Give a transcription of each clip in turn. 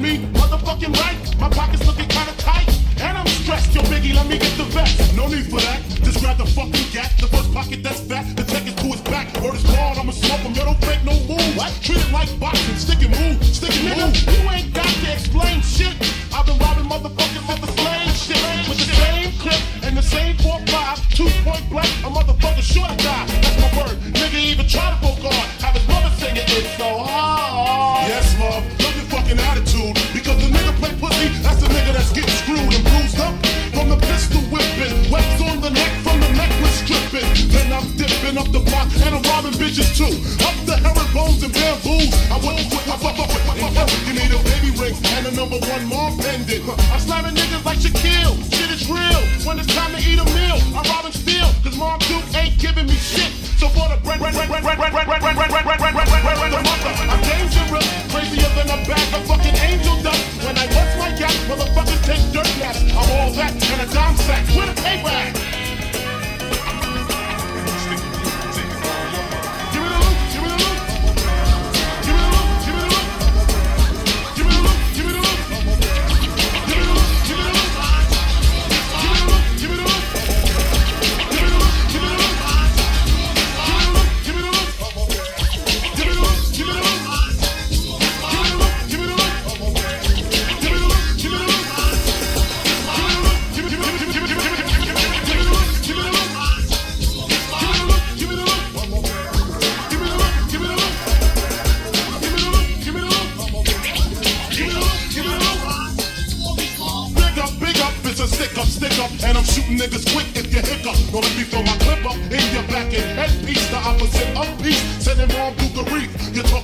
me, motherfucking right. My pockets looking kinda tight, and I'm stressed. Yo, Biggie, let me get the vest. No need for that. Just grab the fucking gat, the first pocket that's fat. The check to his back. Word is gone. I'ma smoke him. Yo, don't fake no move. Treat it like boxing. Stick bitches too. Up the herring bones and bamboos. I wouldn't quit. I, I, I, I, you need a baby ring and a number one mom pendant. I'm a niggas like Shaquille. Shit is real. When it's time to eat a meal, I rob and steal. Cause mom Duke ain't giving me shit. So for the bread, bread, bread, bread, bread, bread, bread, bread, bread, bread, bread, bread, bread, bread, bread, I'm dangerous, crazier than a bag of fucking angel dust. When I bust my gap, motherfuckers take dirt naps. I'm all that and a dime sack with a payback.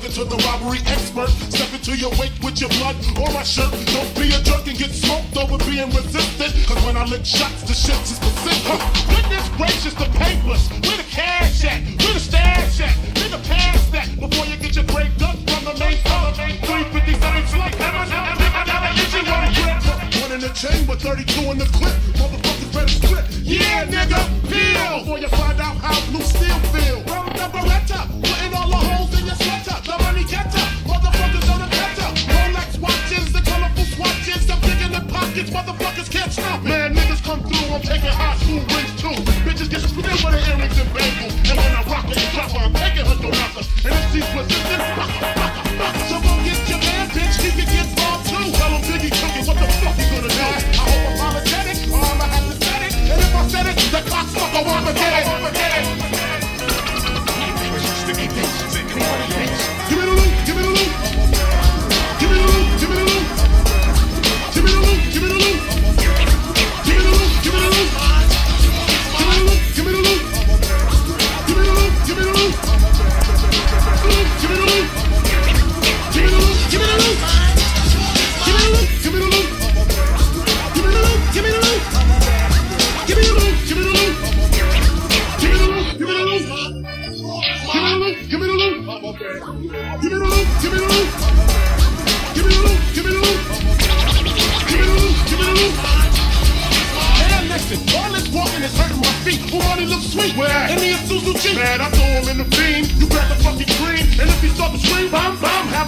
into the robbery expert. Step into your wake with your blood or my shirt. Don't be a jerk and get smoked over being resistant. Cause when I lick shots, the shit is persistent. witness gracious, the papers. Where the cash at? Where the stash at? Nigga, pass that before you get your break duck from the main color. 357 like heaven. One in the chamber, 32 in the clip. Motherfuckers better split. Yeah, nigga, feel. Before you find out how blue steel feel. Roll the beretta. motherfuckers can't stop me. Man, niggas come through, I'm taking high school rings too. Bitches get screwed with their earrings and bangles. And when I rock it, drop her, I'm taking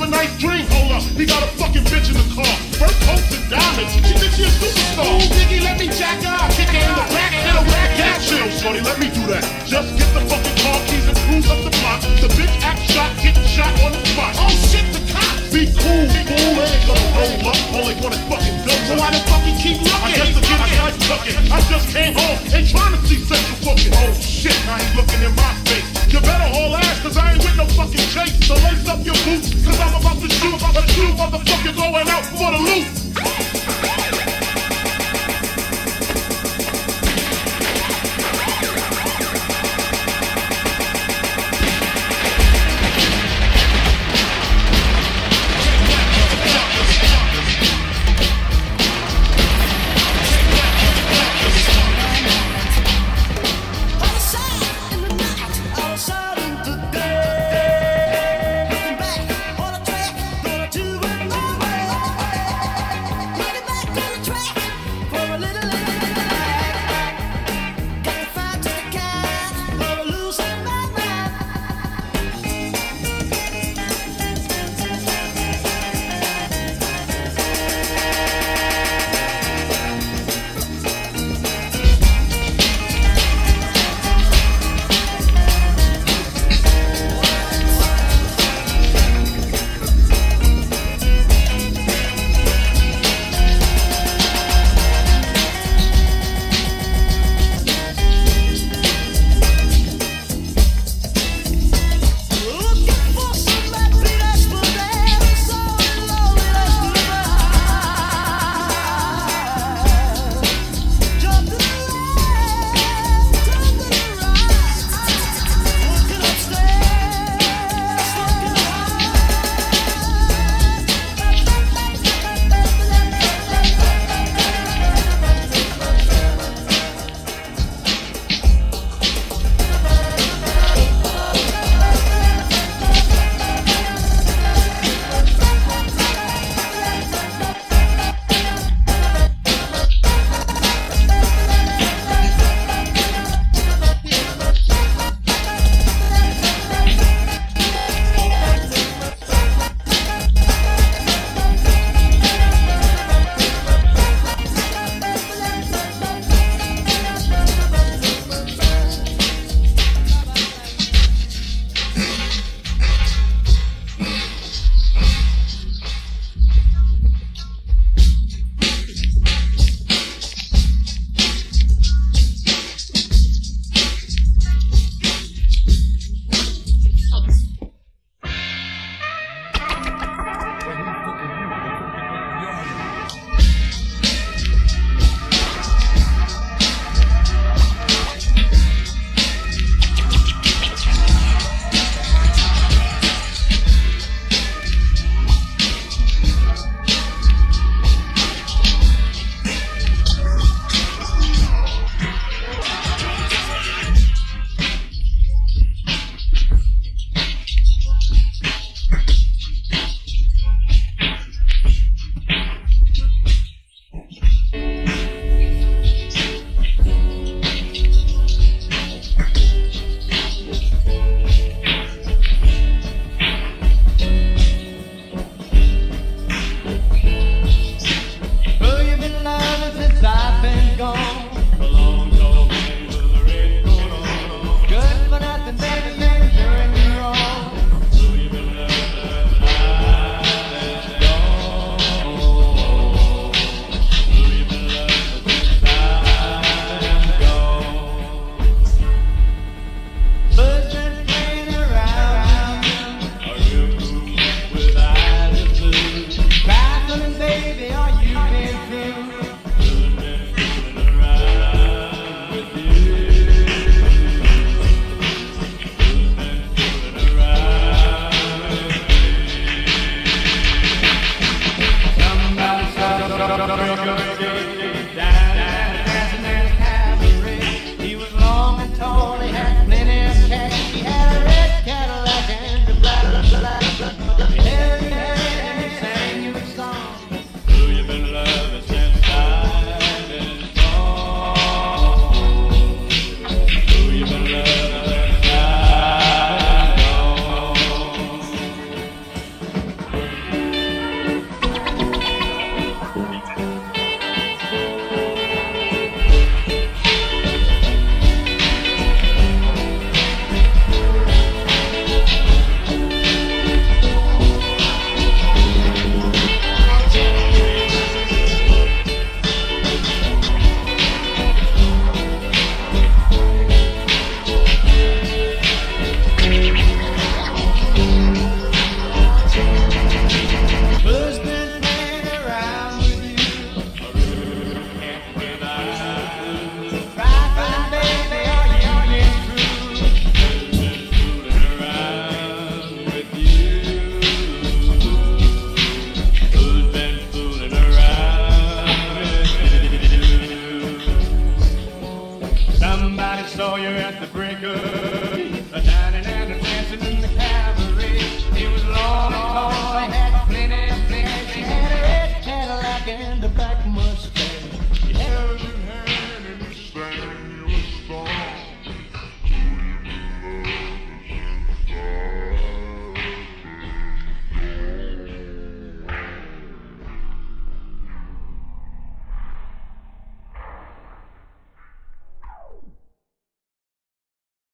a nice dream. Hold up, he got a fucking bitch in the car. First hopes and diamonds. She thinks she a superstar. Ooh, Biggie, let me jack up. Kick her in the back, in the back. Yeah, chill, shorty, let me do that. Just get the fucking car keys and cruise up the block. The bitch act shot, getting shot on the spot. Oh shit, the cops. Be cool, fool, ain't gonna roll up. All they want is fucking dope. So why the fucking keep looking? I guess again, I like tucking. I just came home